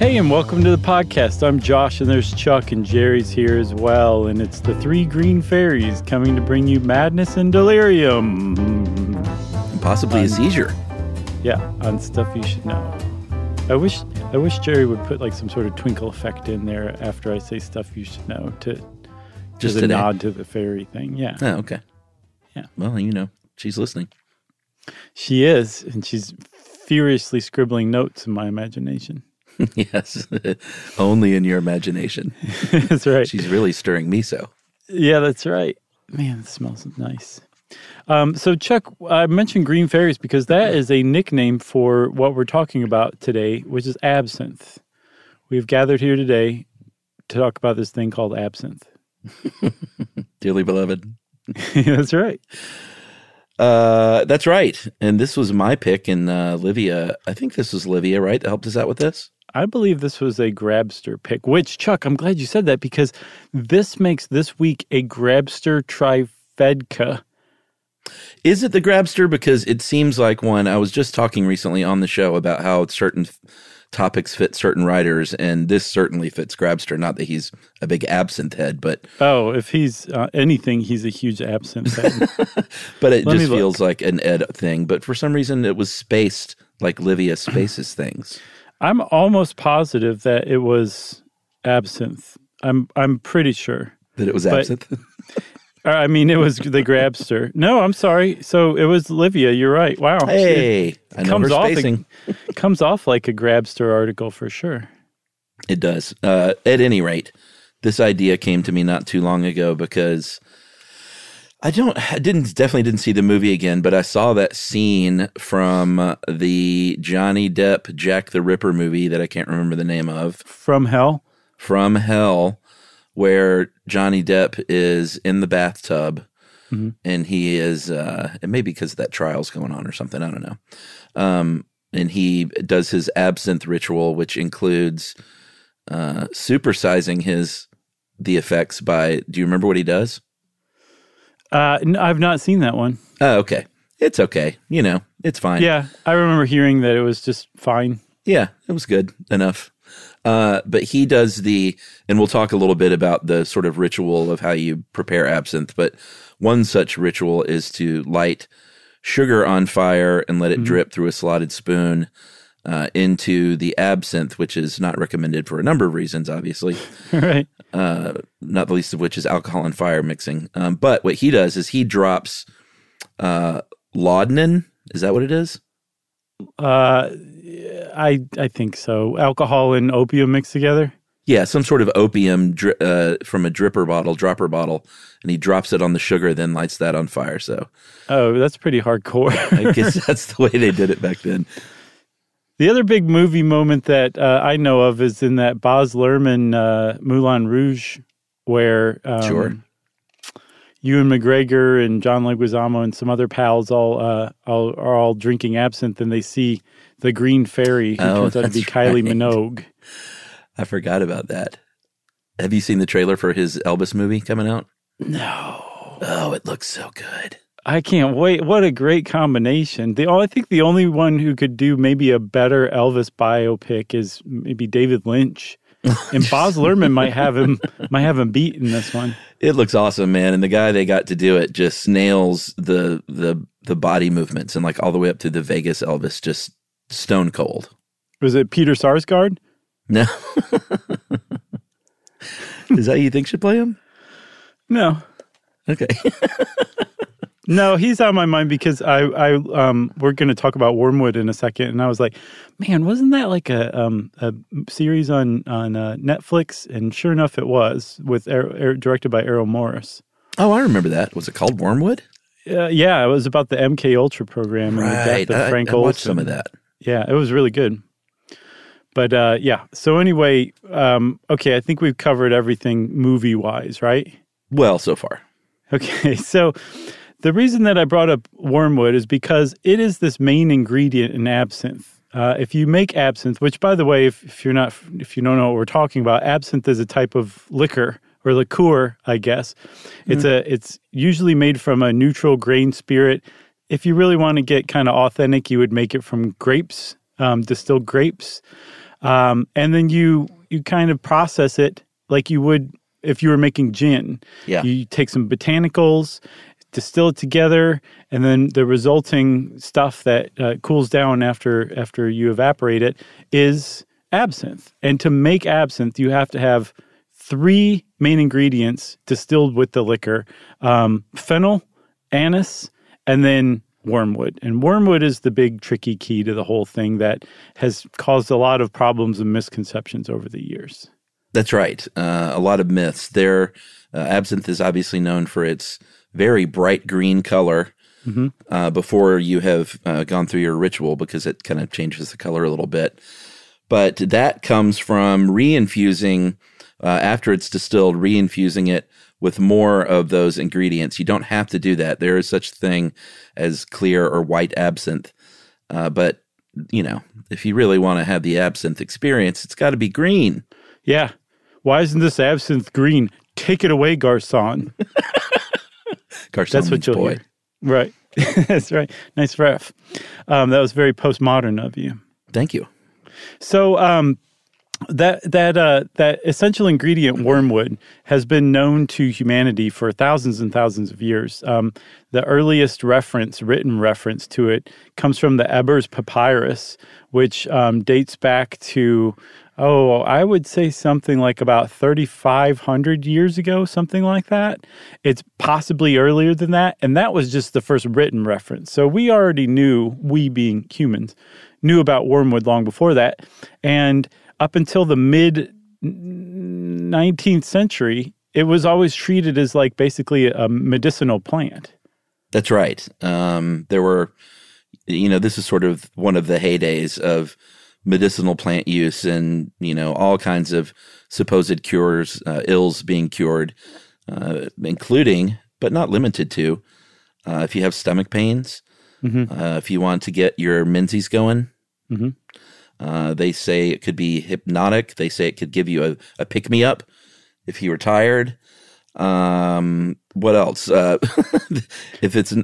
Hey, and welcome to the podcast. I'm Josh, and there's Chuck, and Jerry's here as well. And it's the three green fairies coming to bring you madness and delirium. And possibly a seizure. Yeah, on stuff you should know. I wish I wish Jerry would put like some sort of twinkle effect in there after I say stuff you should know to Just a nod to the fairy thing. Yeah, Oh, okay. Yeah. Well, you know, she's listening. she is, and she's furiously scribbling notes in my imagination. yes. Only in your imagination. that's right. She's really stirring miso. Yeah, that's right. Man, it smells nice. Um, so, Chuck, I mentioned green fairies because that is a nickname for what we're talking about today, which is absinthe. We've gathered here today to talk about this thing called absinthe. Dearly beloved. that's right. Uh, that's right. And this was my pick. And uh, Livia, I think this was Livia, right? That helped us out with this. I believe this was a Grabster pick, which, Chuck, I'm glad you said that because this makes this week a Grabster trifedka. Is it the Grabster? Because it seems like one. I was just talking recently on the show about how certain topics fit certain writers, and this certainly fits Grabster. Not that he's a big absinthe head, but Oh, if he's uh, anything, he's a huge absinthe head. but it Let just feels like an Ed thing. But for some reason, it was spaced like Livia spaces things. I'm almost positive that it was absinthe. I'm I'm pretty sure. That it was absinthe. Or, I mean, it was the Grabster. No, I'm sorry. So it was Livia. You're right. Wow. hey, I know comes off it comes off like a Grabster article for sure. It does. Uh, at any rate, this idea came to me not too long ago because I don't, I didn't, definitely didn't see the movie again, but I saw that scene from uh, the Johnny Depp Jack the Ripper movie that I can't remember the name of, From hell. From Hell, where Johnny Depp is in the bathtub and he is, uh, it may be because that trial's going on or something. I don't know. Um, and he does his absinthe ritual, which includes uh, supersizing his the effects by. Do you remember what he does? Uh, n- I've not seen that one. Oh, okay. It's okay. You know, it's fine. Yeah, I remember hearing that it was just fine. Yeah, it was good enough. Uh, but he does the, and we'll talk a little bit about the sort of ritual of how you prepare absinthe. But one such ritual is to light sugar on fire and let it drip through a slotted spoon uh, into the absinthe, which is not recommended for a number of reasons, obviously. right. uh, not the least of which is alcohol and fire mixing. Um, but what he does is he drops uh, laudanum. Is that what it is? Uh, I I think so. Alcohol and opium mixed together. Yeah, some sort of opium dri- uh, from a dripper bottle, dropper bottle, and he drops it on the sugar, then lights that on fire. So Oh, that's pretty hardcore. I guess that's the way they did it back then. The other big movie moment that uh, I know of is in that Baz Luhrmann uh, Moulin Rouge, where um, Sure. Ewan McGregor and John Leguizamo and some other pals all, uh, all are all drinking absinthe, and they see the Green Fairy, who Oh, turns out to be that's Kylie right. Minogue. I forgot about that. Have you seen the trailer for his Elvis movie coming out? No, Oh, it looks so good. I can't wait. What a great combination. The, oh, I think the only one who could do maybe a better Elvis biopic is maybe David Lynch. And Baz Luhrmann might have him might have him beat in this one. It looks awesome, man. And the guy they got to do it just nails the the the body movements and like all the way up to the Vegas Elvis, just stone cold. Was it Peter Sarsgaard? No. Is that who you think should play him? No. Okay. No, he's on my mind because I, I, um, we're going to talk about Wormwood in a second, and I was like, man, wasn't that like a, um, a series on on uh, Netflix? And sure enough, it was with Ar- directed by Errol Morris. Oh, I remember that. Was it called Wormwood? Uh, yeah, it was about the MK Ultra program and right. the death of I, Frank I watched Olson. some of that. Yeah, it was really good. But uh, yeah, so anyway, um, okay, I think we've covered everything movie wise, right? Well, so far. Okay, so the reason that I brought up wormwood is because it is this main ingredient in absinthe. Uh, if you make absinthe, which by the way, if, if you're not, if you don't know what we're talking about, absinthe is a type of liquor or liqueur, I guess. It's a, it's usually made from a neutral grain spirit. If you really want to get kind of authentic, you would make it from grapes, um, distilled grapes, um, and then you you kind of process it like you would if you were making gin. Yeah. You take some botanicals, distill it together, and then the resulting stuff that uh, cools down after after you evaporate it is absinthe. And to make absinthe, you have to have three main ingredients distilled with the liquor: um, fennel, anise, and then wormwood. And wormwood is the big tricky key to the whole thing that has caused a lot of problems and misconceptions over the years. That's right. Uh, a lot of myths. There, uh, absinthe is obviously known for its very bright green color uh, before you have uh, gone through your ritual because it kind of changes the color a little bit. But that comes from reinfusing, uh, after it's distilled, reinfusing it with more of those ingredients. You don't have to do that. There is such a thing as clear or white absinthe. Uh, but, you know, if you really want to have the absinthe experience, it's got to be green. Yeah. Why isn't this absinthe green? Take it away, Garcon. Garcon That's what you'll boy. hear. Right. That's right. Nice ref. Um, that was very postmodern of you. Thank you. So um, that that uh, that essential ingredient wormwood has been known to humanity for thousands and thousands of years. Um, the earliest reference, written reference to it, comes from the Ebers Papyrus, which um, dates back to oh, I would say something like about thirty five hundred years ago, something like that. It's possibly earlier than that, and that was just the first written reference. So we already knew, we being humans, knew about wormwood long before that. And up until the mid 19th century, it was always treated as like basically a medicinal plant. That's right. Um, there were, you know, this is sort of one of the heydays of medicinal plant use and, you know, all kinds of supposed cures, uh, ills being cured, uh, including, but not limited to, uh, if you have stomach pains, uh, if you want to get your menses going. Mhm. Uh, they say it could be hypnotic. They say it could give you a, a pick me up if you were tired. Um, what else? Uh, if it's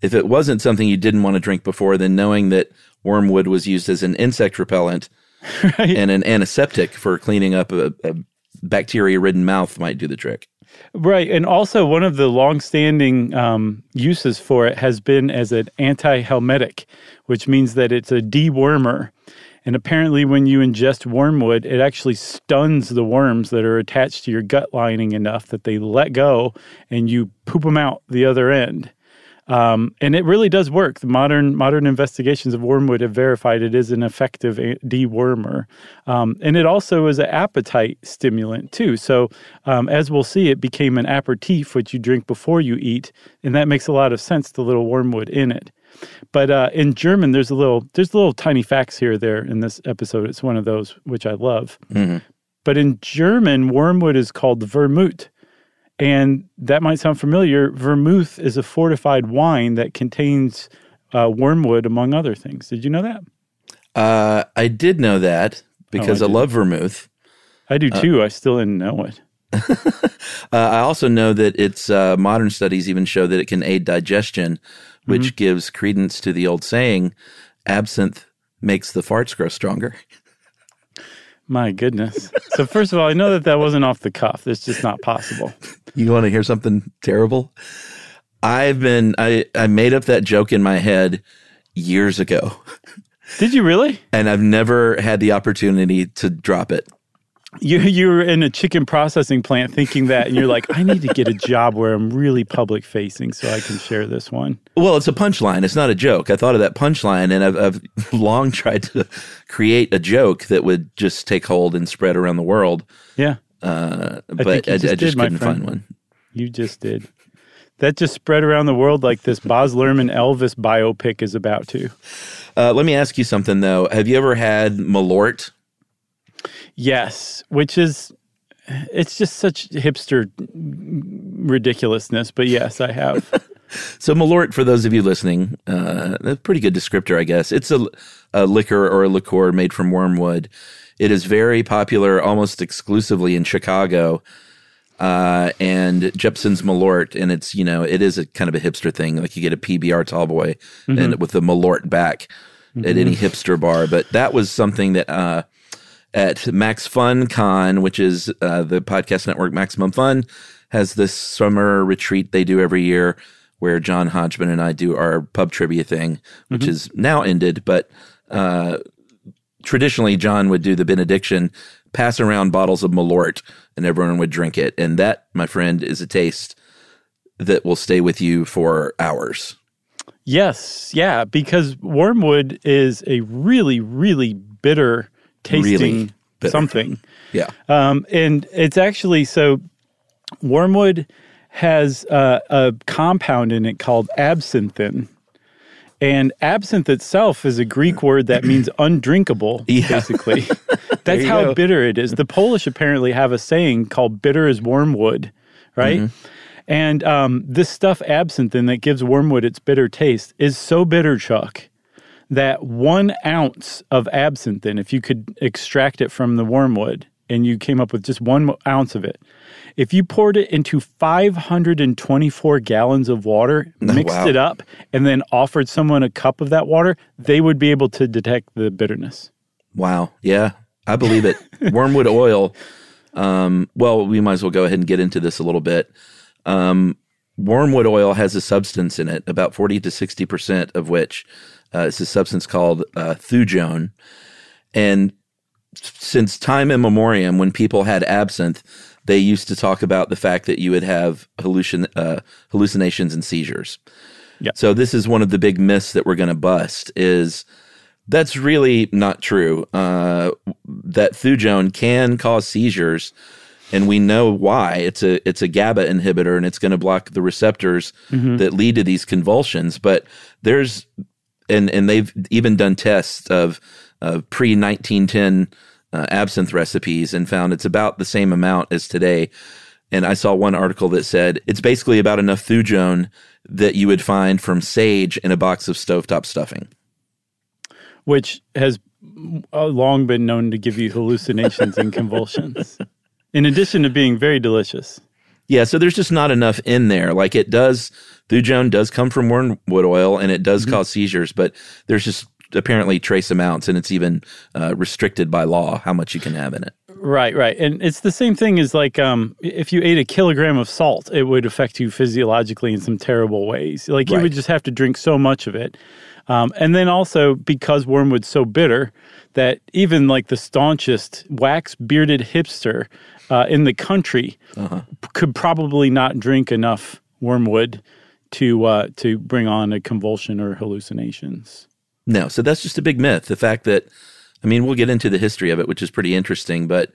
if it wasn't something you didn't want to drink before, then knowing that wormwood was used as an insect repellent Right. and an antiseptic for cleaning up a, a bacteria-ridden mouth might do the trick. Right. And also, one of the longstanding um, uses for it has been as an antihelminthic, which means that it's a dewormer. And apparently, when you ingest wormwood, it actually stuns the worms that are attached to your gut lining enough that they let go and you poop them out the other end. Um, and it really does work. The modern modern investigations of wormwood have verified it is an effective dewormer, um, and it also is an appetite stimulant too. So, um, as we'll see, it became an aperitif, which you drink before you eat, and that makes a lot of sense. The little wormwood in it. But uh, in German, there's a little there's little tiny facts here there in this episode. It's one of those which I love. But in German, wormwood is called vermouth. And that might sound familiar. Vermouth is a fortified wine that contains uh, wormwood, among other things. Did you know that? Uh, I did know that because Oh, I I, love vermouth. I do too. I still didn't know it. uh, I also know that it's uh, modern studies even show that it can aid digestion, which mm-hmm. gives credence to the old saying, "Absinthe makes the farts grow stronger." My goodness. So first of all, I know that that wasn't off the cuff. It's just not possible. You want to hear something terrible? I've been I I made up that joke in my head years ago. Did you really? And I've never had the opportunity to drop it. You you were in a chicken processing plant thinking that, and you're like, I need to get a job where I'm really public facing so I can share this one. Well, it's a punchline. It's not a joke. I thought of that punchline, and I've, I've long tried to create a joke that would just take hold and spread around the world. Yeah, uh, but I, I, I just did, couldn't find one. You just did. That just spread around the world like this Baz Luhrmann Elvis biopic is about to. Uh, let me ask you something though. Have you ever had Malort? Yes, which is it's just such hipster ridiculousness, but yes, I have. so Malort, for those of you listening, uh, a pretty good descriptor, I guess. It's a, a liquor or a liqueur made from wormwood. It is very popular, almost exclusively in Chicago. Uh, and Jeppson's Malort, and it's you know it is a kind of a hipster thing. Like you get a PBR Tallboy mm-hmm. and with the Malort back mm-hmm. at any hipster bar, but that was something that uh, at Max Fun Con, which is uh, the podcast network Maximum Fun, has this summer retreat they do every year where John Hodgman and I do our pub trivia thing, which mm-hmm. is now ended, but uh, traditionally John would do the benediction, pass around bottles of Malort, and everyone would drink it. And that, my friend, is a taste that will stay with you for hours. Yes, yeah, because wormwood is a really, really bitter tasting really something. Yeah. Um, and it's actually so wormwood has uh, a compound in it called absinthin. And absinthe itself is a Greek word that means undrinkable, yeah. basically. That's how go. bitter it is. The Polish apparently have a saying called bitter as wormwood, right? Mm-hmm. And um, this stuff, absinthin, that gives wormwood its bitter taste, is so bitter, Chuck, that one ounce of absinthe, then, if you could extract it from the wormwood and you came up with just one ounce of it, if you poured it into 524 gallons of water, mixed wow. it up, and then offered someone a cup of that water, they would be able to detect the bitterness. Wow. Yeah, I believe it. Wormwood oil. Um, well, we might as well go ahead and get into this a little bit. Um, wormwood oil has a substance in it, about 40 to 60% of which uh, it's a substance called uh, thujone. And since time immemorial, when people had absinthe, they used to talk about the fact that you would have hallucin- uh, hallucinations and seizures. Yep. So this is one of the big myths that we're going to bust is that's really not true. Uh, that thujone can cause seizures, and we know why. It's a it's a GABA inhibitor, and it's going to block the receptors mm-hmm. that lead to these convulsions. But there's and and they've even done tests of uh, pre 1910 uh, absinthe recipes and found it's about the same amount as today. And I saw one article that said it's basically about enough thujone that you would find from sage in a box of stovetop stuffing, which has uh, long been known to give you hallucinations and convulsions. In addition to being very delicious. Yeah, so there's just not enough in there. Like it does, thujone does come from wormwood oil and it does mm-hmm. cause seizures, but there's just apparently trace amounts and it's even uh, restricted by law how much you can have in it. Right, right. And it's the same thing as like um, if you ate a kilogram of salt, it would affect you physiologically in some terrible ways. Like you would just have to drink so much of it. Um, and then also because wormwood's so bitter that even like the staunchest wax bearded hipster uh, in the country uh-huh. could probably not drink enough wormwood to uh, to bring on a convulsion or hallucinations. No, so that's just a big myth. The fact that, I mean, we'll get into the history of it, which is pretty interesting, but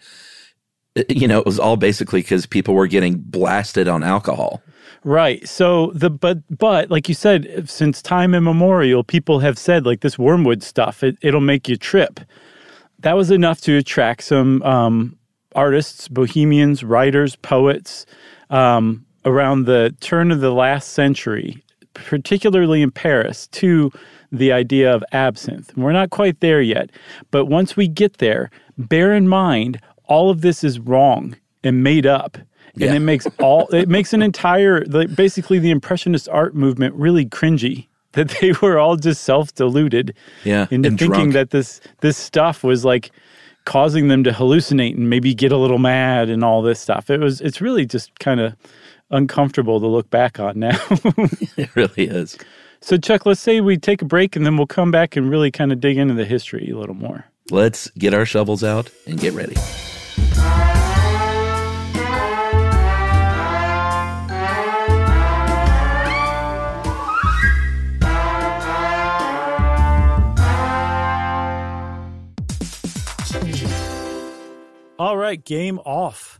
uh, you know, it was all basically because people were getting blasted on alcohol. Right. So the but but like you said, since time immemorial, people have said like this wormwood stuff, it, it'll make you trip. That was enough to attract some um, artists, bohemians, writers, poets um, around the turn of the last century, particularly in Paris, to the idea of absinthe. We're not quite there yet, but once we get there, bear in mind all of this is wrong. and made up. And it makes all it makes an entire like, basically the impressionist art movement really cringy that they were all just self-deluded Yeah, into thinking drunk. that this this stuff was like causing them to hallucinate and maybe get a little mad and all this stuff. It was it's really just kind of uncomfortable to look back on now. It really is. so Chuck, let's say we take a break and then we'll come back and really kind of dig into the history a little more. Let's get our shovels out and get ready. All right, game off.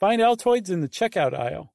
Find Altoids in the checkout aisle.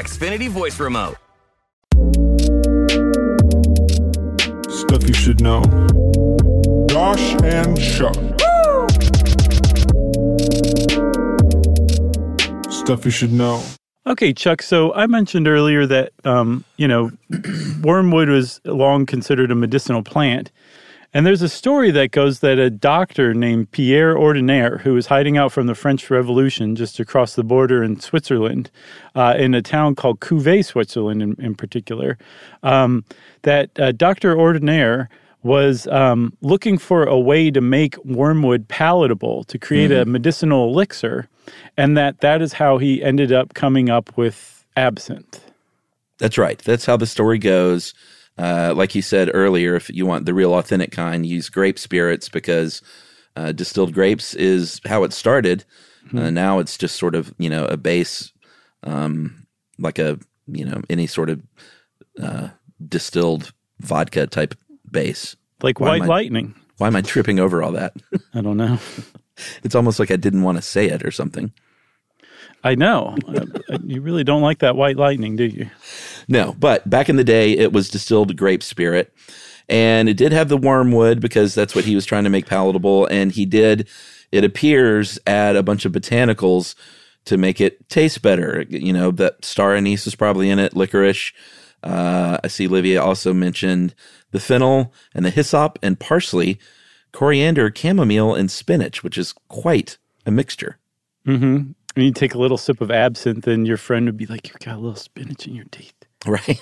Xfinity voice remote. Stuff you should know. Josh and Chuck. Stuff you should know. Okay, Chuck. So I mentioned earlier that um, you know wormwood was long considered a medicinal plant, and there's a story that goes that a doctor named Pierre Ordinaire, who was hiding out from the French Revolution just across the border in Switzerland, uh, in a town called Couvet, Switzerland, in, in particular, um, that uh, Doctor Ordinaire was um, looking for a way to make wormwood palatable to create a medicinal elixir, and that that is how he ended up coming up with absinthe. That's right. That's how the story goes. Uh, like you said earlier, if you want the real authentic kind, use grape spirits because uh, distilled grapes is how it started. Uh, now it's just sort of you know a base, um, like a you know any sort of uh, distilled vodka type base. Like Why white I- lightning. Why am I tripping over all that? I don't know. it's almost like I didn't want to say it or something. I know. Uh, you really don't like that white lightning, do you? No, but back in the day, it was distilled grape spirit, and it did have the wormwood because that's what he was trying to make palatable. And he did it appears add a bunch of botanicals to make it taste better. You know, that star anise is probably in it, licorice. Uh, I see Livia also mentioned the fennel and the hyssop and parsley, coriander, chamomile, and spinach, which is quite a mixture. Mm-hmm. And you take a little sip of absinthe, and your friend would be like, "You've got a little spinach in your teeth." Right.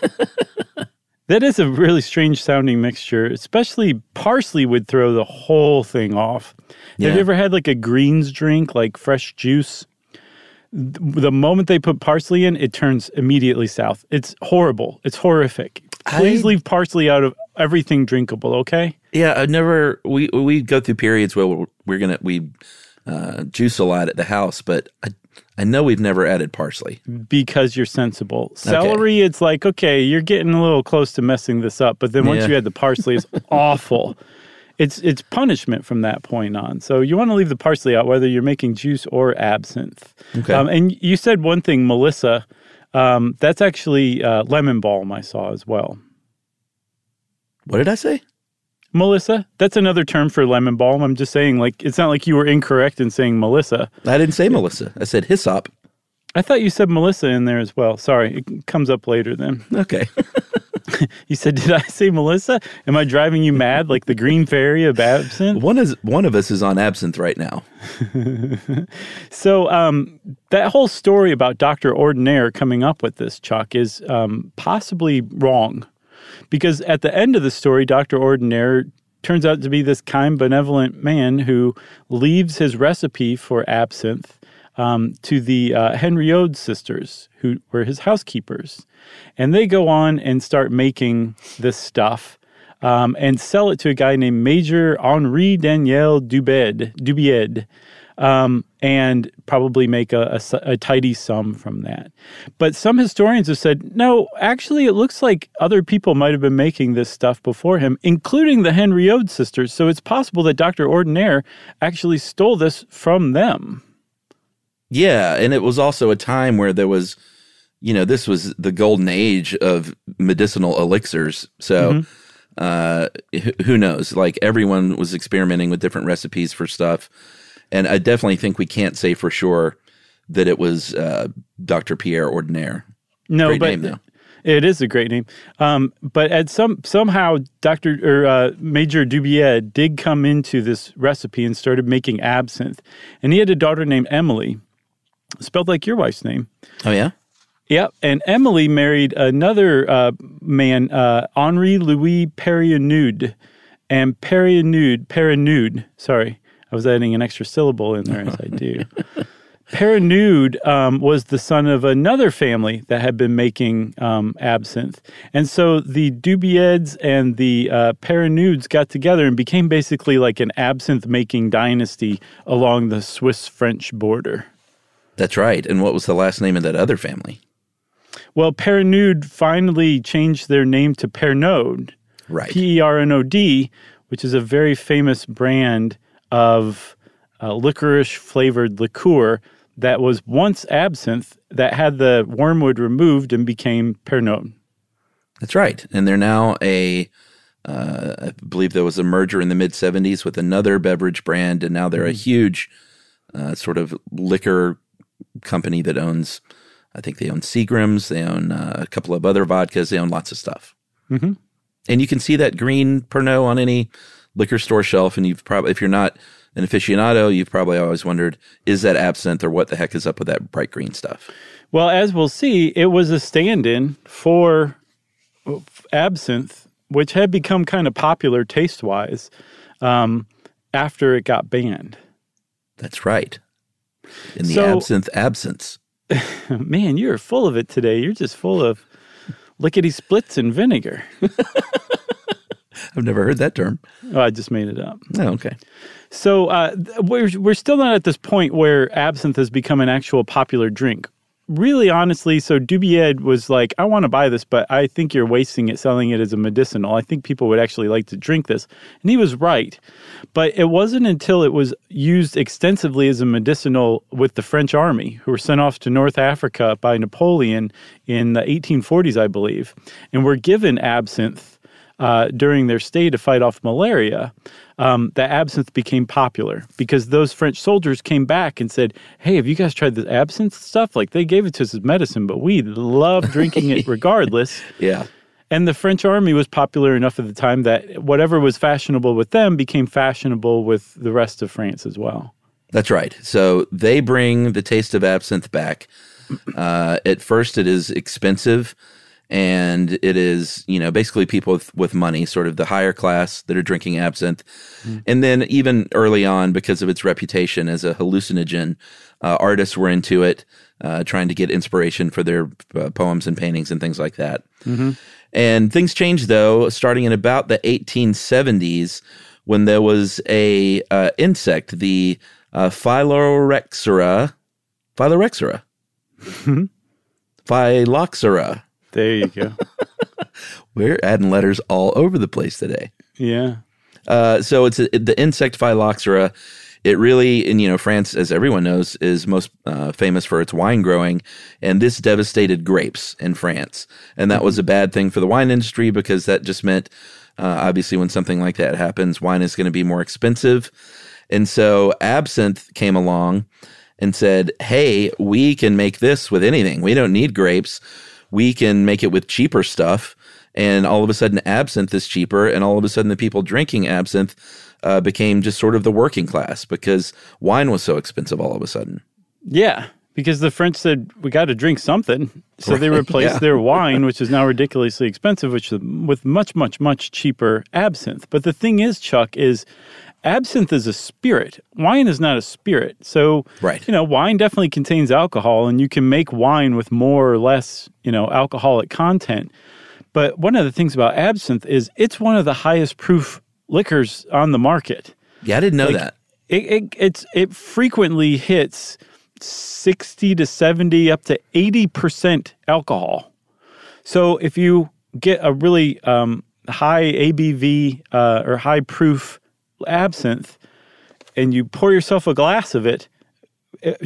that is a really strange sounding mixture. Especially parsley would throw the whole thing off. Yeah. Have you ever had like a greens drink, like fresh juice? The moment they put parsley in, it turns immediately south. It's horrible. It's horrific. Please I- leave parsley out of everything drinkable, okay? Yeah, I've never. We we go through periods where we're, we're gonna we uh, juice a lot at the house, but I I know we've never added parsley. because you're sensible. Celery, it's like, okay, you're getting a little close to messing this up, but then once Yeah. you add the parsley, it's awful. It's it's punishment from that point on. So you want to leave the parsley out, whether you're making juice or absinthe. Okay. Um, and you said one thing, Melissa. Um, that's actually uh, lemon balm I saw as well. What did I say? Melissa, that's another term for lemon balm. I'm just saying, like, it's not like you were incorrect in saying Melissa. I didn't say Melissa. I said hyssop. I thought you said Melissa in there as well. Sorry, it comes up later then. Okay. You said, "Did I say Melissa? Am I driving you mad like the Green Fairy of absinthe?" one is one of us is on absinthe right now. So, um, that whole story about Doctor Ordinaire coming up with this, Chuck, is um, possibly wrong, because at the end of the story, Doctor Ordinaire turns out to be this kind, benevolent man who leaves his recipe for absinthe um, to the uh, sisters, who were his housekeepers, and they go on and start making this stuff. um, and sell it to a guy named Major Henri Daniel Dubed, Dubied, um, and probably make a tidy sum from that. But some historians have said, no, actually, it looks like other people might have been making this stuff before him, including the Henriod sisters. So it's possible that Dr. Ordinaire actually stole this from them. Yeah, and it was also a time where there was, you know, this was the golden age of medicinal elixirs. So, uh, who knows? Like everyone was experimenting with different recipes for stuff, and I definitely think we can't say for sure that it was uh, Dr. Pierre Ordinaire. No, Great but name, though. it is a great name. Um, but at some somehow, Doctor or uh, Major Dubied did come into this recipe and started making absinthe, and he had a daughter named Emily, spelled like your wife's name. Oh yeah, Yep, and Emily married another uh, man, uh, Henri Louis Perrineud, and Perrineud, Perrineud. Sorry, I was adding an extra syllable in there as I do. Perrineud um, was the son of another family that had been making um, absinthe, and so the Dubieds and the uh, Perrineuds got together and became basically like an absinthe-making dynasty along the Swiss-French border. that's right. And what was the last name of that other family? Well, Perrineud finally changed their name to Pernod, Right. P E R N O D, which is a very famous brand of uh, licorice flavored liqueur that was once absinthe that had the wormwood removed and became Pernod. That's right. And they're now a, uh, I believe there was a merger in the mid 70s with another beverage brand, and now they're a huge uh, sort of liquor company that owns, I think they own Seagram's, they own uh, a couple of other vodkas, they own lots of stuff. Mhm. And you can see that green Pernod on any liquor store shelf, and you've probably, if you're not an aficionado, you've probably always wondered, is that absinthe or what the heck is up with that bright green stuff? Well, as we'll see, it was a stand in for absinthe, which had become kind of popular taste wise um, after it got banned. That's right. In the So- absinthe absence. Man, you're full of it today. You're just full of lickety splits and vinegar. I've never heard that term. Oh, I just made it up. Oh, okay. So uh, we're we're still not at this point where absinthe has become an actual popular drink. Really, honestly, so Dubied was like, "I want to buy this, but I think you're wasting it selling it as a medicinal. I think people would actually like to drink this," and he was right. But it wasn't until it was used extensively as a medicinal with the French army, who were sent off to North Africa by Napoleon in the 1840s, I believe, and were given absinthe uh, during their stay to fight off malaria, um, the absinthe became popular because those French soldiers came back and said, "Hey, have you guys tried the absinthe stuff? Like they gave it to us as medicine, but we love drinking it regardless." Yeah. And the French army was popular enough at the time that whatever was fashionable with them became fashionable with the rest of France as well. That's right. So they bring the taste of absinthe back. Uh, at first, it is expensive, and it is you know basically people with, with money, sort of the higher class that are drinking absinthe, and then even early on, because of its reputation as a hallucinogen, uh, artists were into it, uh, trying to get inspiration for their uh, poems and paintings and things like that. And things changed though, starting in about the 1870s, when there was a uh, insect, the uh, Phylorexera, Phylorexera, Phylloxera. There you go. We're adding letters all over the place today. yeah. Uh, so it's a, the insect Phylloxera. It really, and you know, France, as everyone knows, is most uh, famous for its wine growing, and this devastated grapes in France, and that was a bad thing for the wine industry because that just meant, uh, obviously, when something like that happens, wine is going to be more expensive, and so absinthe came along and said, "Hey, we can make this with anything. We don't need grapes. We can make it with cheaper stuff." And all of a sudden, absinthe is cheaper, and all of a sudden, the people drinking absinthe uh, became just sort of the working class because wine was so expensive all of a sudden. Yeah, because the French said we got to drink something, so they replaced yeah. their wine, which is now ridiculously expensive, which with much, much, much cheaper absinthe. But the thing is, Chuck, is absinthe is a spirit. Wine is not a spirit. So, Right. you know, wine definitely contains alcohol, and you can make wine with more or less, you know, alcoholic content. But one of the things about absinthe is it's one of the highest proof liquors on the market. Yeah, I didn't know Like, that. It, it it's it frequently hits sixty to seventy up to eighty percent alcohol. So if you get a really um, high ABV uh, or high proof absinthe, and you pour yourself a glass of it,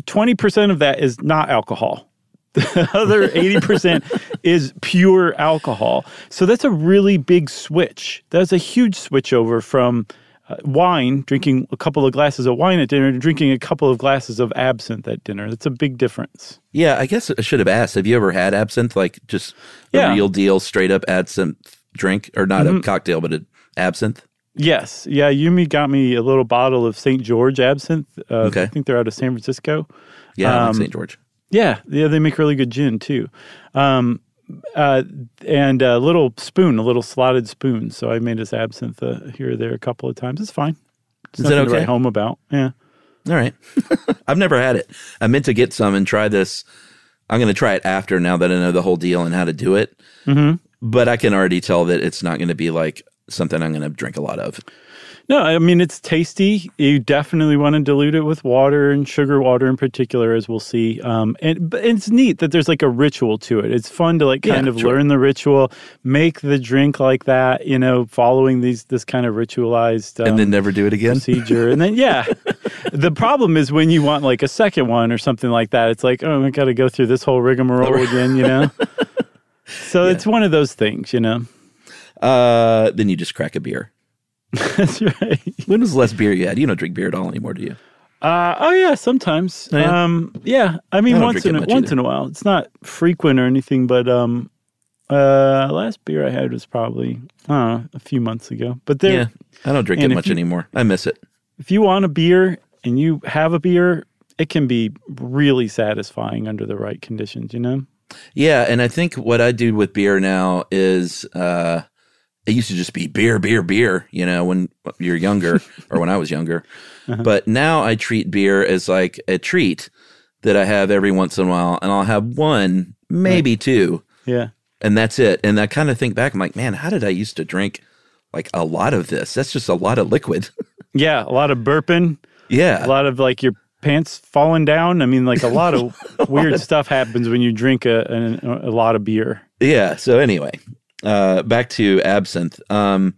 twenty percent of that is not alcohol. The other 80% is pure alcohol. So that's a really big switch. That's a huge switch over from uh, wine, drinking a couple of glasses of wine at dinner, to drinking a couple of glasses of absinthe at dinner. That's a big difference. Yeah, I guess I should have asked. Have you ever had absinthe, like just the Yeah. real deal, straight up absinthe drink, or not a cocktail, but an absinthe? Yes. Yeah. Yumi got me a little bottle of St. George absinthe. Uh, Okay. I think they're out of San Francisco. Yeah, like Um, St. George. Yeah, yeah, they make really good gin too. Um, uh, and a little spoon, a little slotted spoon. So I made us absinthe uh, here or there a couple of times. It's fine. It's Is that nothing to okay? write home about. Yeah. All right. I've never had it. I meant to get some and try this. I'm going to try it after now that I know the whole deal and how to do it. Mm-hmm. But I can already tell that it's not going to be like something I'm going to drink a lot of. No, I mean it's tasty. You definitely want to dilute it with water and sugar water in particular, as we'll see. Um, and but it's neat that there's like a ritual to it. It's fun to like kind Yeah, of sure. learn the ritual, make the drink like that. You know, following these this kind of ritualized um, and then never do it again. procedure. and then yeah, the problem is when you want like a second one or something like that. It's like oh, I got to go through this whole rigmarole again. You know. So it's one of those things, you know. Uh, then you just crack a beer. That's right. When was the last beer you had? You don't drink beer at all anymore, do you? Uh, oh yeah, sometimes. Yeah. Um, yeah. I mean, I once in a, once either. in a while. It's not frequent or anything, but um, uh, last beer I had was probably I don't know, a few months ago. But there, Yeah. I don't drink it much you- anymore. I miss it. if you want a beer and you have a beer, it can be really satisfying under the right conditions. You know. Yeah, and I think what I do with beer now is uh it used to just be beer, beer, beer, you know, when you're younger or when I was younger. Uh-huh. But now I treat beer as like a treat that I have every once in a while and I'll have one, maybe two, Yeah. and that's it. And I kind of think back, I'm like, man, how did I used to drink like a lot of this? That's just a lot of liquid. Yeah. A lot of burping. yeah. A lot of like your pants falling down. I mean, like a lot of weird stuff happens when you drink a, a, a lot of beer. Yeah. So anyway, uh, back to absinthe. Um,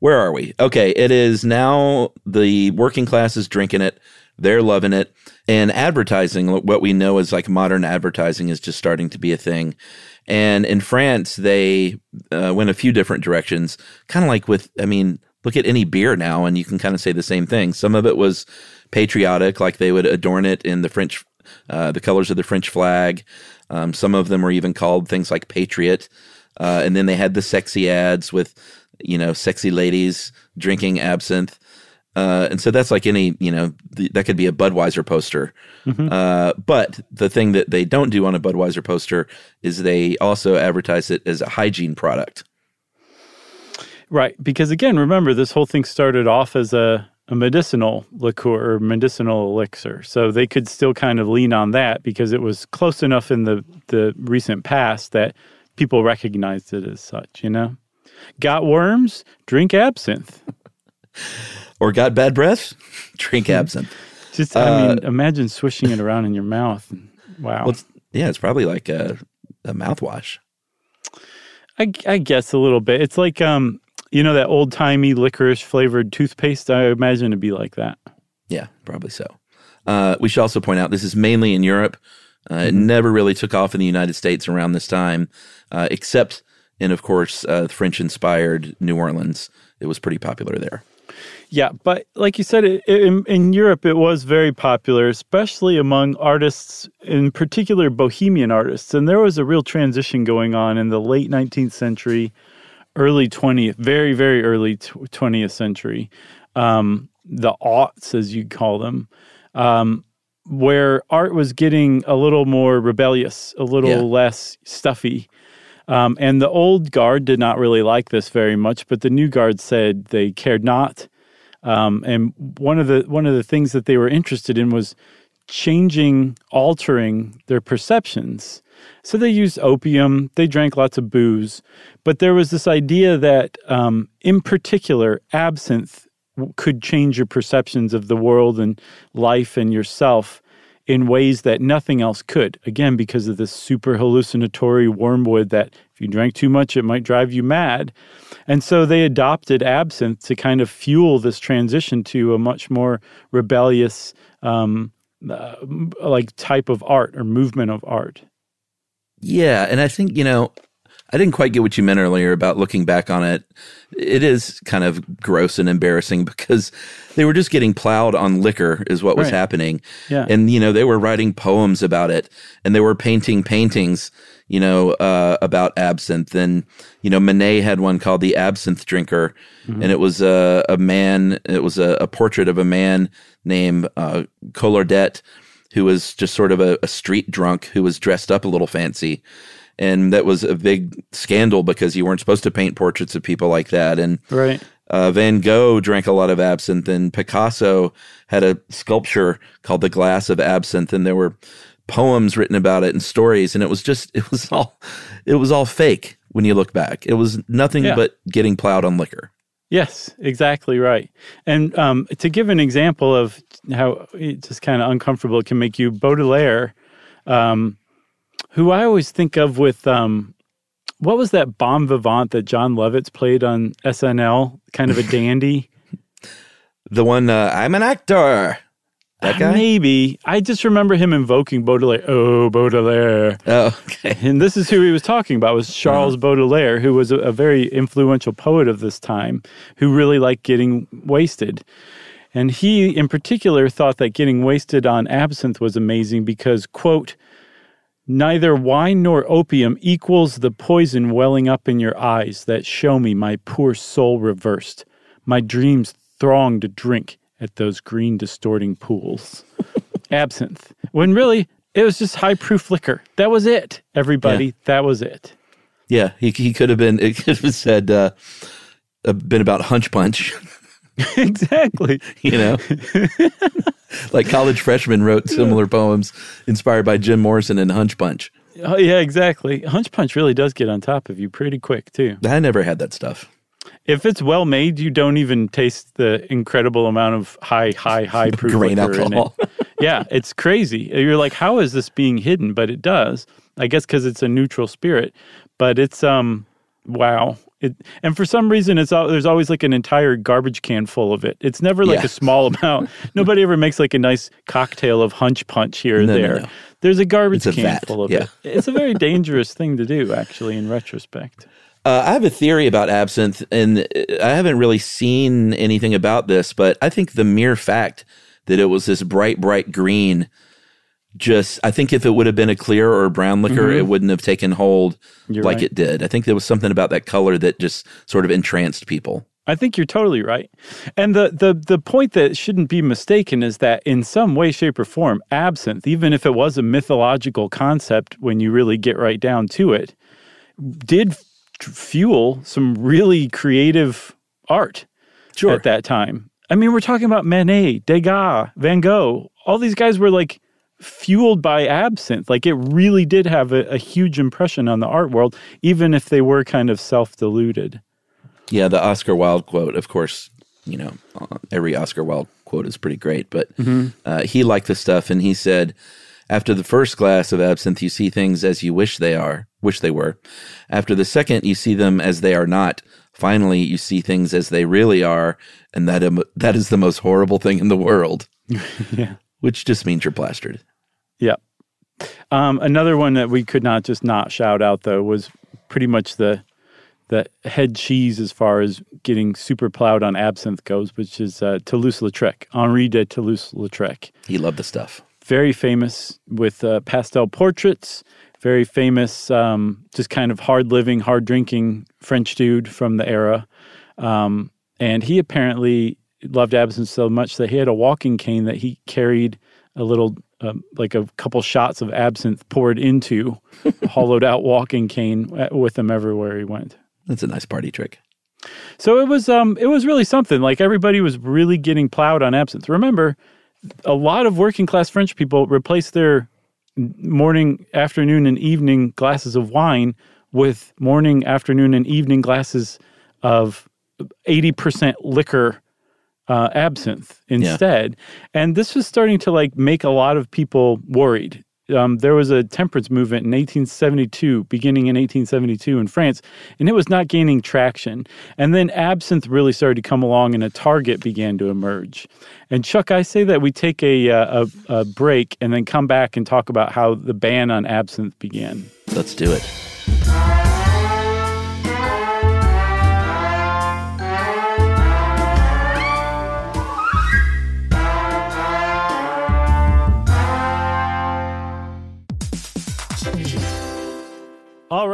where are we? Okay, it is now the working class is drinking it. They're loving it, and advertising. What we know is like modern advertising is just starting to be a thing. And in France, they uh, went a few different directions, kind of like with, I mean, look at any beer now, and you can kind of say the same thing. Some of it was patriotic, like they would adorn it in the French, uh, the colors of the French flag. Um, some of them were even called things like Patriot. Uh, and then they had the sexy ads with, you know, sexy ladies drinking absinthe. Uh, and so that's like any, you know, th- that could be a Budweiser poster. Mm-hmm. Uh, but the thing that they don't do on a Budweiser poster is they also advertise it as a hygiene product. Right. Because again, remember, this whole thing started off as a, a medicinal liqueur or medicinal elixir. So they could still kind of lean on that because it was close enough in the, the recent past that people recognized it as such, you know? Got worms? Drink absinthe. Or got bad breath? Drink absinthe. Just, I mean, imagine swishing it around in your mouth. Wow. Well, it's, yeah, it's probably like a, a mouthwash. I, I guess a little bit. It's like, um, you know, that old timey licorice flavored toothpaste. I imagine it'd be like that. Yeah, probably so. Uh, we should also point out this is mainly in Europe. Uh, It never really took off in the United States around this time, uh, except in, of course, uh, French inspired New Orleans. It was pretty popular there. Yeah, but like you said, it, in, in Europe, it was very popular, especially among artists, in particular bohemian artists. And there was a real transition going on in the late 19th century, early 20th, very, very early 20th century, um, the aughts, as you call them, um, where art was getting a little more rebellious, a little Yeah. less stuffy. Um, and the old guard did not really like this very much, but the new guard said they cared not. Um, and one of the one of the things that they were interested in was changing, altering their perceptions. So they used opium, they drank lots of booze, but there was this idea that, um, in particular, absinthe could change your perceptions of the world and life and yourself in ways that nothing else could. Again, because of this super hallucinatory wormwood that if you drank too much, it might drive you mad. And so they adopted absinthe to kind of fuel this transition to a much more rebellious, um, uh, like type of art or movement of art. Yeah, and I think you know, I didn't quite get what you meant earlier about looking back on it. It is kind of gross and embarrassing because they were just getting plowed on liquor, is what was Right. happening. Yeah. and you know they were writing poems about it, and they were painting paintings, you know, uh, about absinthe. And you know, Manet had one called "The Absinthe Drinker," and it was a, a man. It was a, a portrait of a man named uh, Collardet who was just sort of a, a street drunk who was dressed up a little fancy. And that was a big scandal because you weren't supposed to paint portraits of people like that. And Right. uh, Van Gogh drank a lot of absinthe, and Picasso had a sculpture called "The Glass of Absinthe," and there were poems written about it and stories. And it was just, it was all, it was all fake when you look back. It was nothing Yeah. but getting plowed on liquor. Yes, exactly right. And um, to give an example of how it's just kind of uncomfortable it can make you, Baudelaire, um, who I always think of with um, what was that bon vivant that Jon Lovitz played on SNL? Kind of a dandy. The one, uh, I'm an actor. That guy. Maybe. I just remember him invoking Baudelaire. Oh, Baudelaire. Oh, okay. And this is who he was talking about was Charles Baudelaire, who was a, a very influential poet of this time, who really liked getting wasted. And he, in particular, thought that getting wasted on absinthe was amazing because, quote, neither wine nor opium equals the poison welling up in your eyes that show me my poor soul reversed. My dreams throng to drink at those green distorting pools. absinthe. When really, it was just high proof liquor. That was it, everybody. That was it. Yeah, he he could have been. It could have said uh, been about hunch punch. exactly. You know, like college freshmen wrote similar poems inspired by Jim Morrison and Hunch Punch. Oh, yeah, exactly. Hunch punch really does get on top of you pretty quick, too. I never had that stuff. If it's well made, you don't even taste the incredible amount of high, high, high proof Grain in alcohol. it. yeah, it's crazy. You're like, how is this being hidden? But it does. I guess because it's a neutral spirit. But it's um, wow. It, and for some reason, it's al- there's always like an entire garbage can full of it. It's never like Yeah. a small amount. Nobody ever makes like a nice cocktail of hunch punch here or No, no, there. no. There's a garbage a can vat, full of yeah. it. It's a very dangerous thing to do, actually, in retrospect. Uh, I have a theory about absinthe, and I haven't really seen anything about this, but I think the mere fact that it was this bright, bright green, just I think if it would have been a clear or a brown liquor, it wouldn't have taken hold Mm-hmm. You're like right. it did. I think there was something about that color that just sort of entranced people. I think you're totally right. And the, the the point that shouldn't be mistaken is that in some way, shape, or form, absinthe, even if it was a mythological concept when you really get right down to it, did f- fuel some really creative art Sure. at that time. I mean, we're talking about Manet, Degas, Van Gogh. All these guys were like fueled by absinthe. Like it really did have a, a huge impression on the art world, even if they were kind of self deluded. Yeah, the Oscar Wilde quote, of course, you know, uh, every Oscar Wilde quote is pretty great, but uh, he liked the stuff and he said, after the first glass of absinthe, you see things as you wish they are, wish they were. After the second, you see them as they are not. Finally, you see things as they really are, and that that is the most horrible thing in the world. Yeah. Which just means you're plastered. Yeah. Um, another one that we could not just not shout out though was pretty much the the head cheese as far as getting super plowed on absinthe goes, which is uh, Toulouse-Lautrec, Henri de Toulouse-Lautrec. He loved the stuff. Very famous with uh, pastel portraits. Very famous, um, just kind of hard living, hard drinking French dude from the era. Um, and he apparently loved absinthe so much that he had a walking cane that he carried a little, um, like a couple shots of absinthe poured into hollowed out walking cane uh, with him everywhere he went. That's a nice party trick. So it was um it was really something. Like everybody was really getting plowed on absinthe. Remember, a lot of working class French people replaced their morning, afternoon, and evening glasses of wine with morning, afternoon, and evening glasses of eighty percent liquor uh, absinthe instead. And this was starting to like make a lot of people worried. Um, there was a temperance movement in 1872, beginning in 1872 in France, and it was not gaining traction. And then absinthe really started to come along, and a target began to emerge. And Chuck, I say that we take a, uh, a, a break and then come back and talk about how the ban on absinthe began. Let's do it.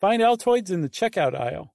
Find Altoids in the checkout aisle.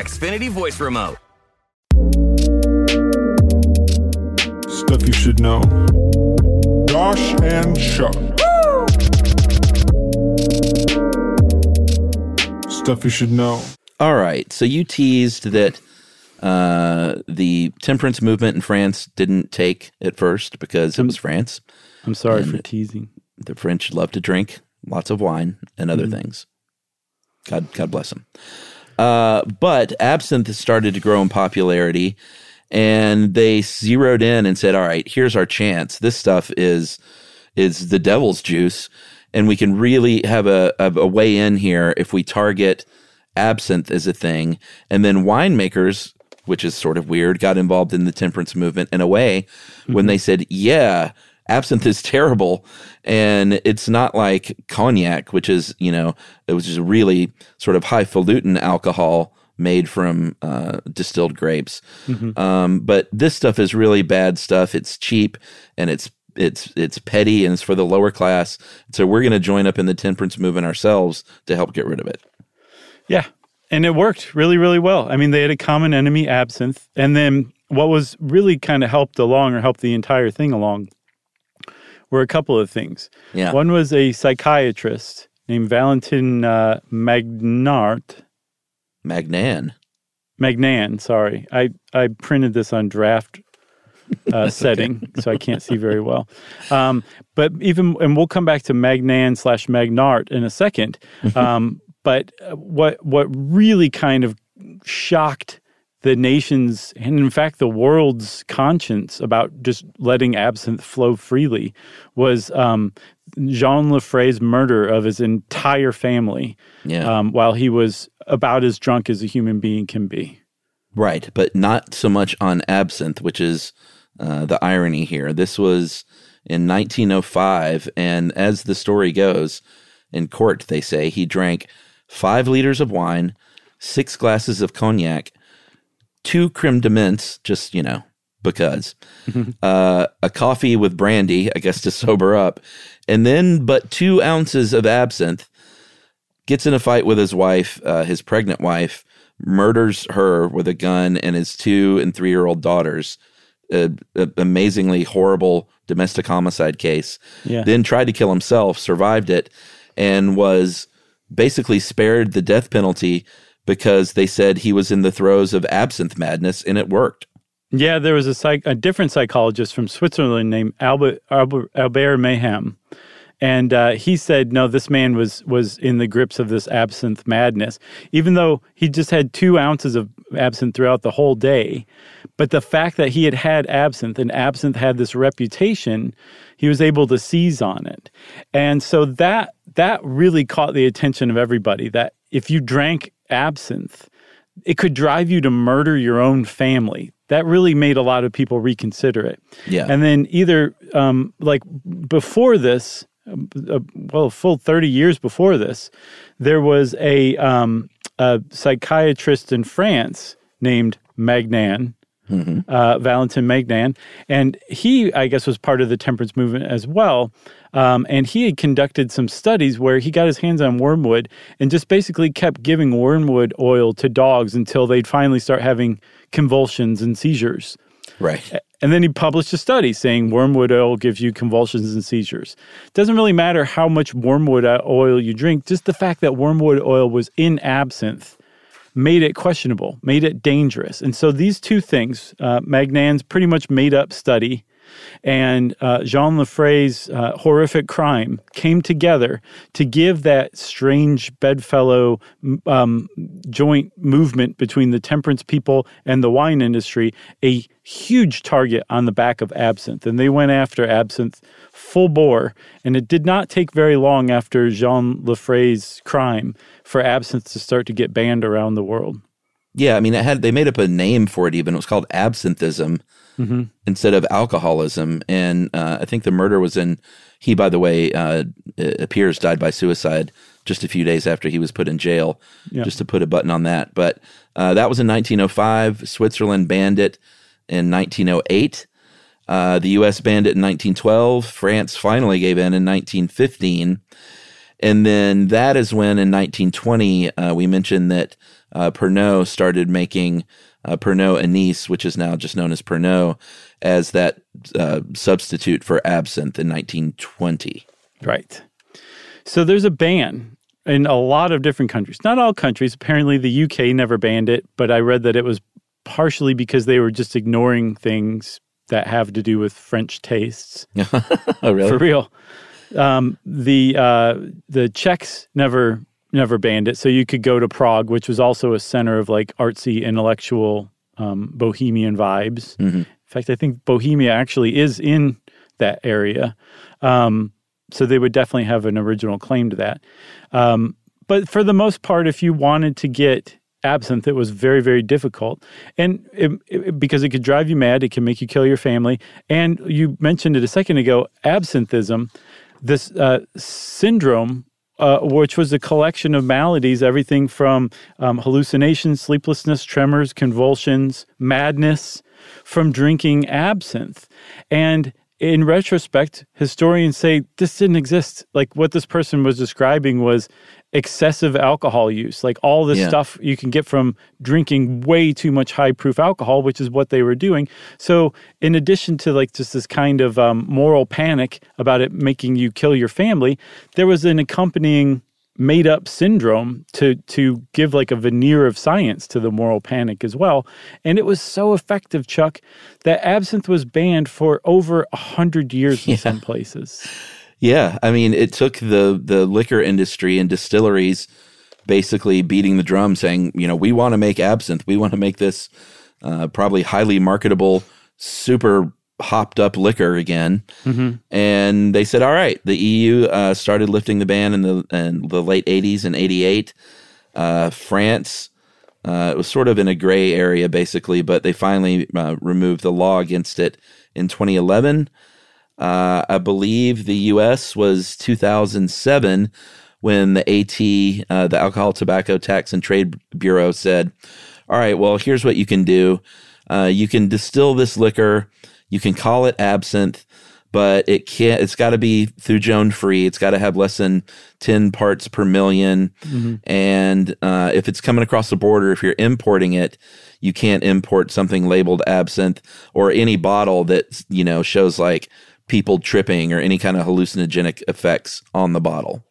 Xfinity voice remote. Stuff you should know. Josh and Chuck. Stuff you should know. All right. So you teased that uh, the temperance movement in France didn't take at first because it was France. I'm sorry And- for teasing. The French love to drink lots of wine and other things. God, God bless them. Uh, but absinthe started to grow in popularity, and they zeroed in and said, "All right, here's our chance. This stuff is is the devil's juice, and we can really have a, a, a way in here if we target absinthe as a thing." And then winemakers, which is sort of weird, got involved in the temperance movement in a way when they said, "Yeah." Absinthe is terrible and it's not like cognac which is you know it was just really sort of highfalutin alcohol made from uh, distilled grapes um, but this stuff is really bad stuff it's cheap and it's it's it's petty and it's for the lower class so we're going to join up in the temperance movement ourselves to help get rid of it Yeah. And it worked really, really well. I mean, they had a common enemy, absinthe. And then what was really kind of helped along or helped the entire thing along were a couple of things. Yeah. One was a psychiatrist named Valentin uh, Magnart. magnan Magnan, sorry. I, I printed this on draft uh, setting, so I can't see very well. Um, but even, and we'll come back to Magnan slash Magnart in a second. Um, but what what really kind of shocked the nation's and in fact the world's conscience about just letting absinthe flow freely was um, Jean Lanfray's murder of his entire family Yeah. um, while he was about as drunk as a human being can be. Right, but not so much on absinthe, which is uh, the irony here. This was in 1905, and as the story goes, in court, they say he drank five liters of wine, six glasses of cognac, two creme de menthe, just, you know, because, uh, a coffee with brandy, I guess to sober up, and then but two ounces of absinthe gets in a fight with his wife, uh, his pregnant wife, murders her with a gun and his two and three year old daughters. A amazingly horrible domestic homicide case. Yeah. Then tried to kill himself, survived it, and was basically spared the death penalty because they said he was in the throes of absinthe madness and it worked. Yeah, there was a psych, a different psychologist from Switzerland named Albert Albert, Albert Mahaim, and uh, he said no, this man was was in the grips of this absinthe madness, even though he just had two ounces of absinthe throughout the whole day. But the fact that he had had absinthe and absinthe had this reputation, he was able to seize on it, and so that that really caught the attention of everybody. That if you drank absinthe, it could drive you to murder your own family. That really made a lot of people reconsider it. Yeah. And then either um, like before this, uh, well, a full 30 years before this, there was a, um, a psychiatrist in France named Magnan, uh, Valentin Magnan, and he, I guess, was part of the temperance movement as well. Um, and he had conducted some studies where he got his hands on wormwood and just basically kept giving wormwood oil to dogs until they'd finally start having convulsions and seizures. Right. And then he published a study saying wormwood oil gives you convulsions and seizures. Doesn't really matter how much wormwood oil you drink, just the fact that wormwood oil was in absinthe made it questionable, made it dangerous. And so these two things, uh, Magnan's pretty much made up study and uh, Jean Lanfray's uh, horrific crime came together to give that strange bedfellow um, joint movement between the temperance people and the wine industry a huge target on the back of absinthe. And they went after absinthe full bore. And it did not take very long after Jean Lanfray's crime for absinthe to start to get banned around the world. Yeah, I mean, it had they made up a name for it. Even it was called absinthism mm-hmm. instead of alcoholism. And uh, I think the murder was in. He, by the way, uh, appears died by suicide just a few days after he was put in jail. Yeah. Just to put a button on that, but uh, that was in 1905. Switzerland banned it in 1908. Uh, the U.S. banned it in 1912. France finally gave in in 1915. And then that is when in 1920 uh, we mentioned that uh, Pernod started making uh, Pernod Anise, which is now just known as Pernod, as that uh, substitute for absinthe in 1920. Right. So there's a ban in a lot of different countries. Not all countries. Apparently, the UK never banned it, but I read that it was partially because they were just ignoring things that have to do with French tastes. oh, really? For real. Um, the uh, the Czechs never never banned it, so you could go to Prague, which was also a center of like artsy, intellectual, um, bohemian vibes. Mm-hmm. In fact, I think Bohemia actually is in that area, um, so they would definitely have an original claim to that. Um, but for the most part, if you wanted to get absinthe, it was very, very difficult. And it, it, because it could drive you mad, it can make you kill your family. And you mentioned it a second ago absinthism, this uh, syndrome. Uh, which was a collection of maladies, everything from um, hallucinations, sleeplessness, tremors, convulsions, madness, from drinking absinthe. And in retrospect, historians say this didn't exist. Like what this person was describing was excessive alcohol use, like all this yeah. stuff you can get from drinking way too much high proof alcohol, which is what they were doing. So, in addition to like just this kind of um, moral panic about it making you kill your family, there was an accompanying made up syndrome to to give like a veneer of science to the moral panic as well and it was so effective chuck that absinthe was banned for over a hundred years in some places yeah, I mean, it took the the liquor industry and distilleries basically beating the drum, saying, you know, we want to make absinthe, we want to make this uh, probably highly marketable, super hopped up liquor again. Mm-hmm. And they said, all right. The EU uh, started lifting the ban in the in the late '80s and '88. Uh, France. Uh, it was sort of in a gray area, basically, but they finally uh, removed the law against it in 2011. Uh, I believe the U.S. was 2007 when the AT, uh, the Alcohol, Tobacco Tax and Trade Bureau, said, "All right, well, here's what you can do. Uh, you can distill this liquor. You can call it absinthe." But it can't. It's got to be thujone free. It's got to have less than ten parts per 1000000 mm-hmm. And uh, if it's coming across the border, if you're importing it, you can't import something labeled absinthe or any bottle that you know shows like people tripping or any kind of hallucinogenic effects on the bottle.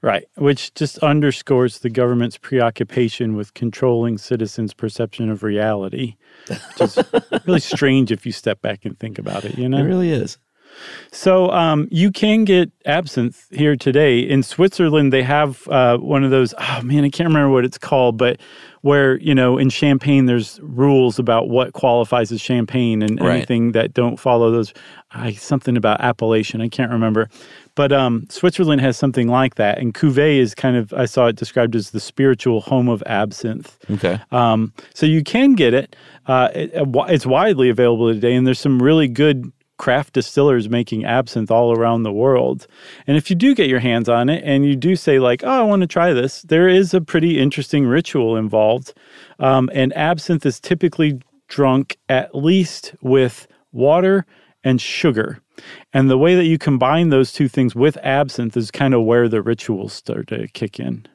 Right, which just underscores the government's preoccupation with controlling citizens' perception of reality. Which is really strange if you step back and think about it, you know? It really is. So um, you can get absinthe here today in Switzerland. They have uh, one of those. Oh man, I can't remember what it's called, but where you know in champagne there's rules about what qualifies as champagne and right. anything that don't follow those. I, something about appellation. I can't remember, but um, Switzerland has something like that, and Couvet is kind of I saw it described as the spiritual home of absinthe. Okay, um, so you can get it. Uh, it. It's widely available today, and there's some really good craft distillers making absinthe all around the world. And if you do get your hands on it and you do say, like, oh, I want to try this, there is a pretty interesting ritual involved. Um, and absinthe is typically drunk at least with water and sugar. And the way that you combine those two things with absinthe is kind of where the rituals start to kick in.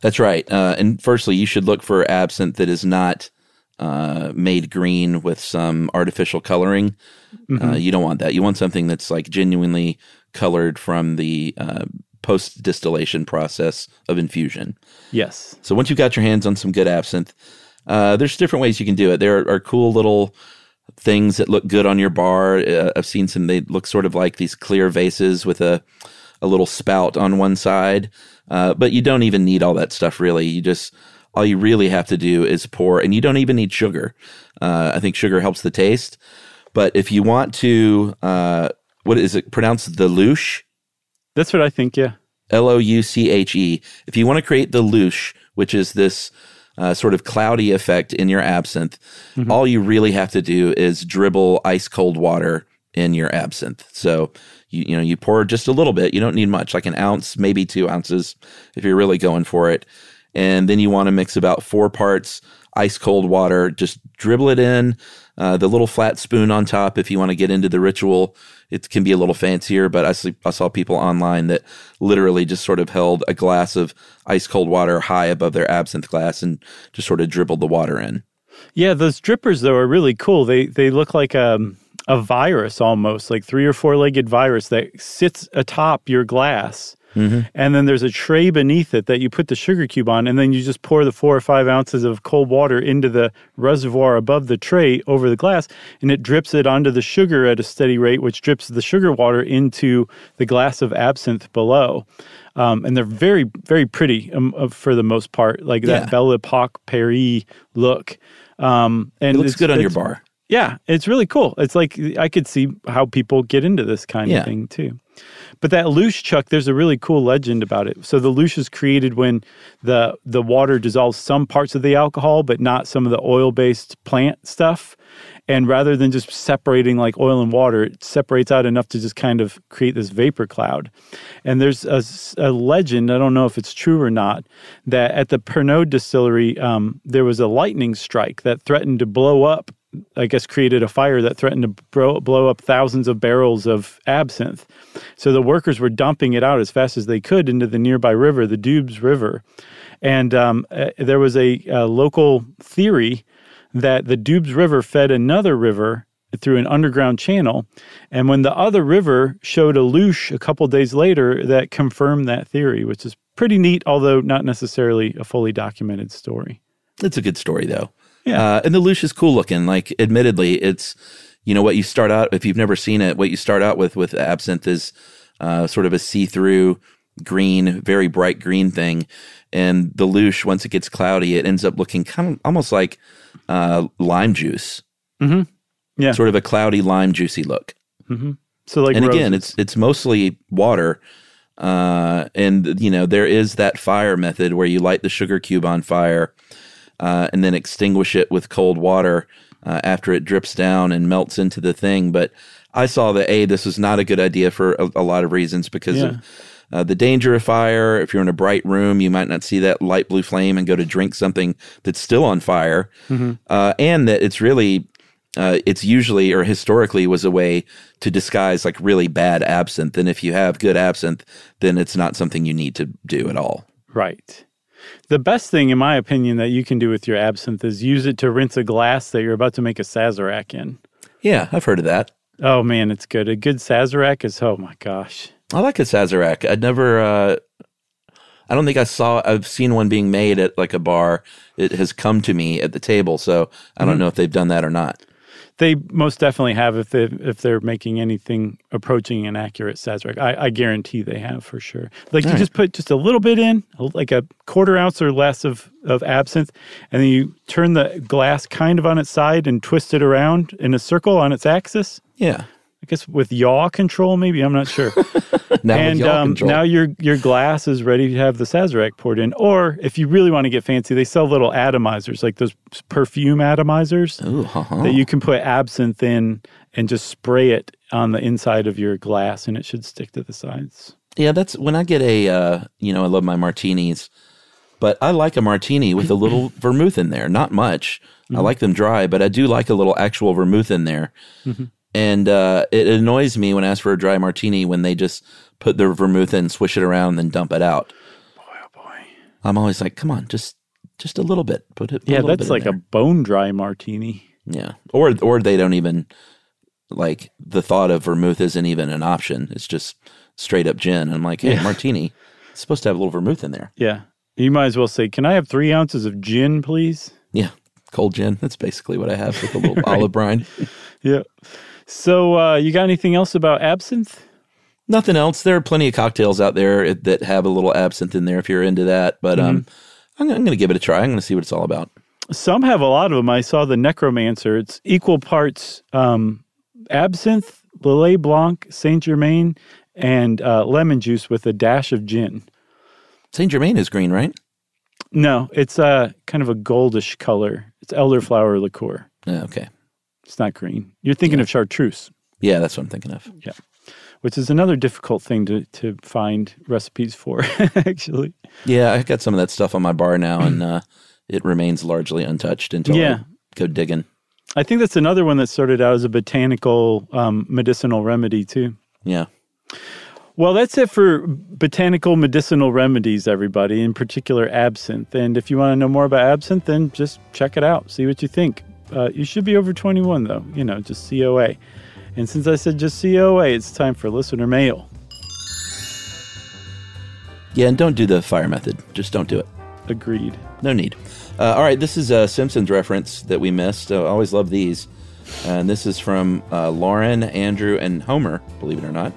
That's right. Uh, and firstly, you should look for absinthe that is not uh, made green with some artificial coloring. Mm-hmm. Uh, you don't want that. You want something that's like genuinely colored from the uh, post distillation process of infusion. Yes. So once you've got your hands on some good absinthe, uh, there's different ways you can do it. There are, are cool little things that look good on your bar. Uh, I've seen some. They look sort of like these clear vases with a a little spout on one side. Uh, but you don't even need all that stuff really. You just all you really have to do is pour, and you don't even need sugar. Uh, I think sugar helps the taste. But if you want to, uh, what is it pronounced? The louche. That's what I think. Yeah. L O U C H E. If you want to create the louche, which is this uh, sort of cloudy effect in your absinthe, Mm-hmm. all you really have to do is dribble ice cold water in your absinthe. So you you know you pour just a little bit. You don't need much, like an ounce, maybe two ounces, if you're really going for it. And then you want to mix about four parts ice cold water. Just dribble it in. Uh, the little flat spoon on top, if you want to get into the ritual, it can be a little fancier. But I, see, I saw people online that literally just sort of held a glass of ice cold water high above their absinthe glass and just sort of dribbled the water in. Yeah, those drippers though are really cool. They they look like um, a virus almost, like three or four legged virus that sits atop your glass. And then there's a tray beneath it that you put the sugar cube on, and then you just pour the four or five ounces of cold water into the reservoir above the tray over the glass, and it drips it onto the sugar at a steady rate, which drips the sugar water into the glass of absinthe below. Um, and they're very, very pretty um, uh, for the most part, like that Belle Epoque Paris look. Um, and It looks good on your bar. yeah, it's really cool. It's like I could see how people get into this kind Yeah. of thing too. But that louche, Chuck, there's a really cool legend about it. So the louche is created when the the water dissolves some parts of the alcohol, but not some of the oil based plant stuff. And rather than just separating like oil and water, it separates out enough to just kind of create this vapor cloud. And there's a legend, I don't know if it's true or not, that at the Pernod distillery, um, there was a lightning strike that threatened to blow up I guess, created a fire that threatened to blow, blow up thousands of barrels of absinthe. So the workers were dumping it out as fast as they could into the nearby river, the Doubs River. And um, uh, there was a, a local theory that the Doubs River fed another river through an underground channel. And when the other river showed a louche a couple days later, that confirmed that theory, which is pretty neat, although not necessarily a fully documented story. It's a good story though. Yeah. Uh, and the louche is cool looking. Like, admittedly, it's you know what you start out if you've never seen it. What you start out with with absinthe is uh, sort of a see through green, very bright green thing, and the louche once it gets cloudy, it ends up looking kind of almost like uh, lime juice. Mm-hmm. Yeah. sort of a cloudy lime juicy look. So like and again, it's it's mostly water. Uh, and you know there is that fire method where you light the sugar cube on fire, uh, and then extinguish it with cold water uh, after it drips down and melts into the thing. But I saw that a this was not a good idea for a, a lot of reasons because Yeah. of uh, the danger of fire. If you're in a bright room, you might not see that light blue flame and go to drink something that's still on fire, uh, and that it's really uh, it's usually or historically was a way to disguise like really bad absinthe. And if you have good absinthe, then it's not something you need to do at all. Right. The best thing, in my opinion, that you can do with your absinthe is use it to rinse a glass that you're about to make a Sazerac in. Yeah, I've heard of that. Oh man, it's good. A good Sazerac is oh my gosh. I like a Sazerac. I'd never. Uh, I don't think I saw. I've seen one being made at like a bar. It has come to me at the table, so I don't know if they've done that or not. They most definitely have if they if they're making anything approaching an accurate Sazerac. I, I guarantee they have for sure. Like you All right. just put just a little bit in, like a quarter ounce or less of of absinthe, and then you turn the glass kind of on its side and twist it around in a circle on its axis. Yeah. I guess with yaw control, maybe I'm not sure. Now and um, now your your glass is ready to have the Sazerac poured in. Or if you really want to get fancy, they sell little atomizers, like those perfume atomizers Ooh, uh-huh. that you can put absinthe in and just spray it on the inside of your glass, and it should stick to the sides. Yeah, that's when I get a, uh, you know, I love my martinis, but I like a martini with a little vermouth in there. Not much. I like them dry, but I do like a little actual vermouth in there. And uh, it annoys me when I ask for a dry martini when they just put their vermouth in, swish it around, and then dump it out. Boy, oh boy. I'm always like, come on, just just a little bit. Put it. put Yeah, a that's bit in like a bone dry martini. yeah. Or or they don't even like the thought of vermouth isn't even an option. It's just straight up gin. I'm like, hey, Yeah. martini, it's supposed to have a little vermouth in there. Yeah. You might as well say, Can I have three ounces of gin, please? Yeah. Cold gin. That's basically what I have with a little olive brine. Yeah. So, uh, you got anything else about absinthe? Nothing else. There are plenty of cocktails out there that have a little absinthe in there if you're into that. But um, I'm, I'm going to give it a try. I'm going to see what it's all about. Some have a lot of them. I saw the Necromancer. It's equal parts um, absinthe, Lillet Blanc, Saint Germain, and uh, lemon juice with a dash of gin. Saint Germain is green, right? No, it's uh, kind of a goldish color. It's elderflower liqueur. Yeah, okay. It's not green. You're thinking of chartreuse, Yeah, that's what I'm thinking of. Yeah. Which is another difficult thing to, to find recipes for, actually. Yeah, I've got some of that stuff on my bar now, and uh, it remains largely untouched until Yeah. I go digging. I think that's another one that started out as a botanical um, medicinal remedy, too. Yeah. Well, that's it for botanical medicinal remedies, everybody, in particular absinthe. And if you want to know more about absinthe, then just check it out, see what you think. Uh, you should be over 21, though, you know, just COA. And since I said just COA, it's time for listener mail. Yeah, and don't do the fire method. Just don't do it. Agreed. No need. Uh, all right, this is a Simpsons reference that we missed. Uh, I always love these. And this is from uh, Lauren, Andrew, and Homer, believe it or not.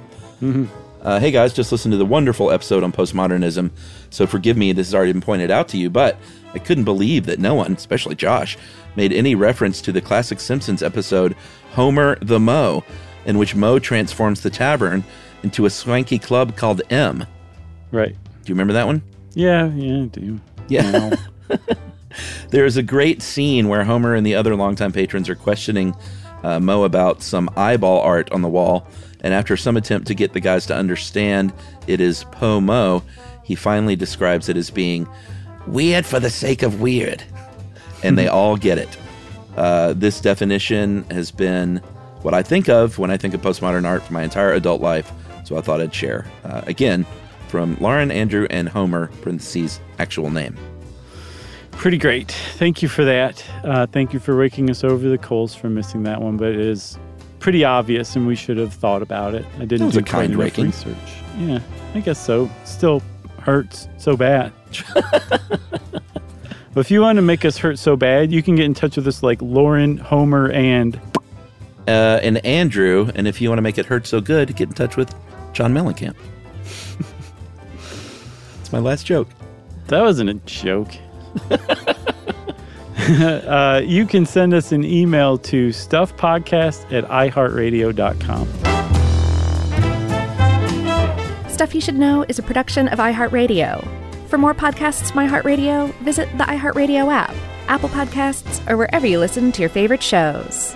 Uh, hey guys, just listened to the wonderful episode on postmodernism. So forgive me, this has already been pointed out to you, but I couldn't believe that no one, especially Josh, made any reference to the classic Simpsons episode Homer the Moe, in which Moe transforms the tavern into a swanky club called M. Right. Do you remember that one? Yeah, yeah, I do. Yeah. there is a great scene where Homer and the other longtime patrons are questioning uh, Moe about some eyeball art on the wall. And after some attempt to get the guys to understand it is Po Mo, he finally describes it as being weird for the sake of weird. And they all get it. Uh, this definition has been what I think of when I think of postmodern art for my entire adult life. So I thought I'd share. Uh, again, from Lauren, Andrew, and Homer, parentheses, actual name. Pretty great. Thank you for that. Uh, thank you for raking us over the coals for missing that one, but it is pretty obvious and we should have thought about it. I didn't was do a quite enough raking. research. Yeah, I guess so. Still hurts so bad. but if you want to make us hurt so bad, you can get in touch with us like Lauren, Homer, and uh, and Andrew. And if you want to make it hurt so good, get in touch with John Mellencamp. It's my last joke. That wasn't a joke. uh, you can send us an email to stuffpodcast at iheartradio.com. Stuff You Should Know is a production of iHeartRadio. For more podcasts from iHeartRadio, visit the iHeartRadio app, Apple Podcasts, or wherever you listen to your favorite shows.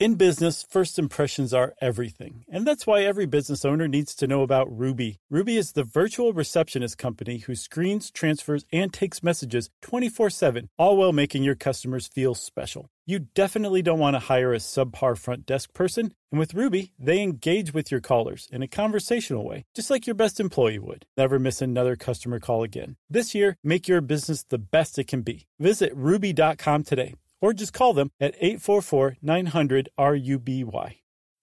In business, first impressions are everything. And that's why every business owner needs to know about Ruby. Ruby is the virtual receptionist company who screens, transfers, and takes messages 24 7, all while making your customers feel special. You definitely don't want to hire a subpar front desk person. And with Ruby, they engage with your callers in a conversational way, just like your best employee would. Never miss another customer call again. This year, make your business the best it can be. Visit ruby.com today or just call them at 844 900 RUBY.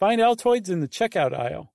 Find Altoids in the checkout aisle.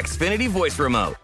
Xfinity voice remote.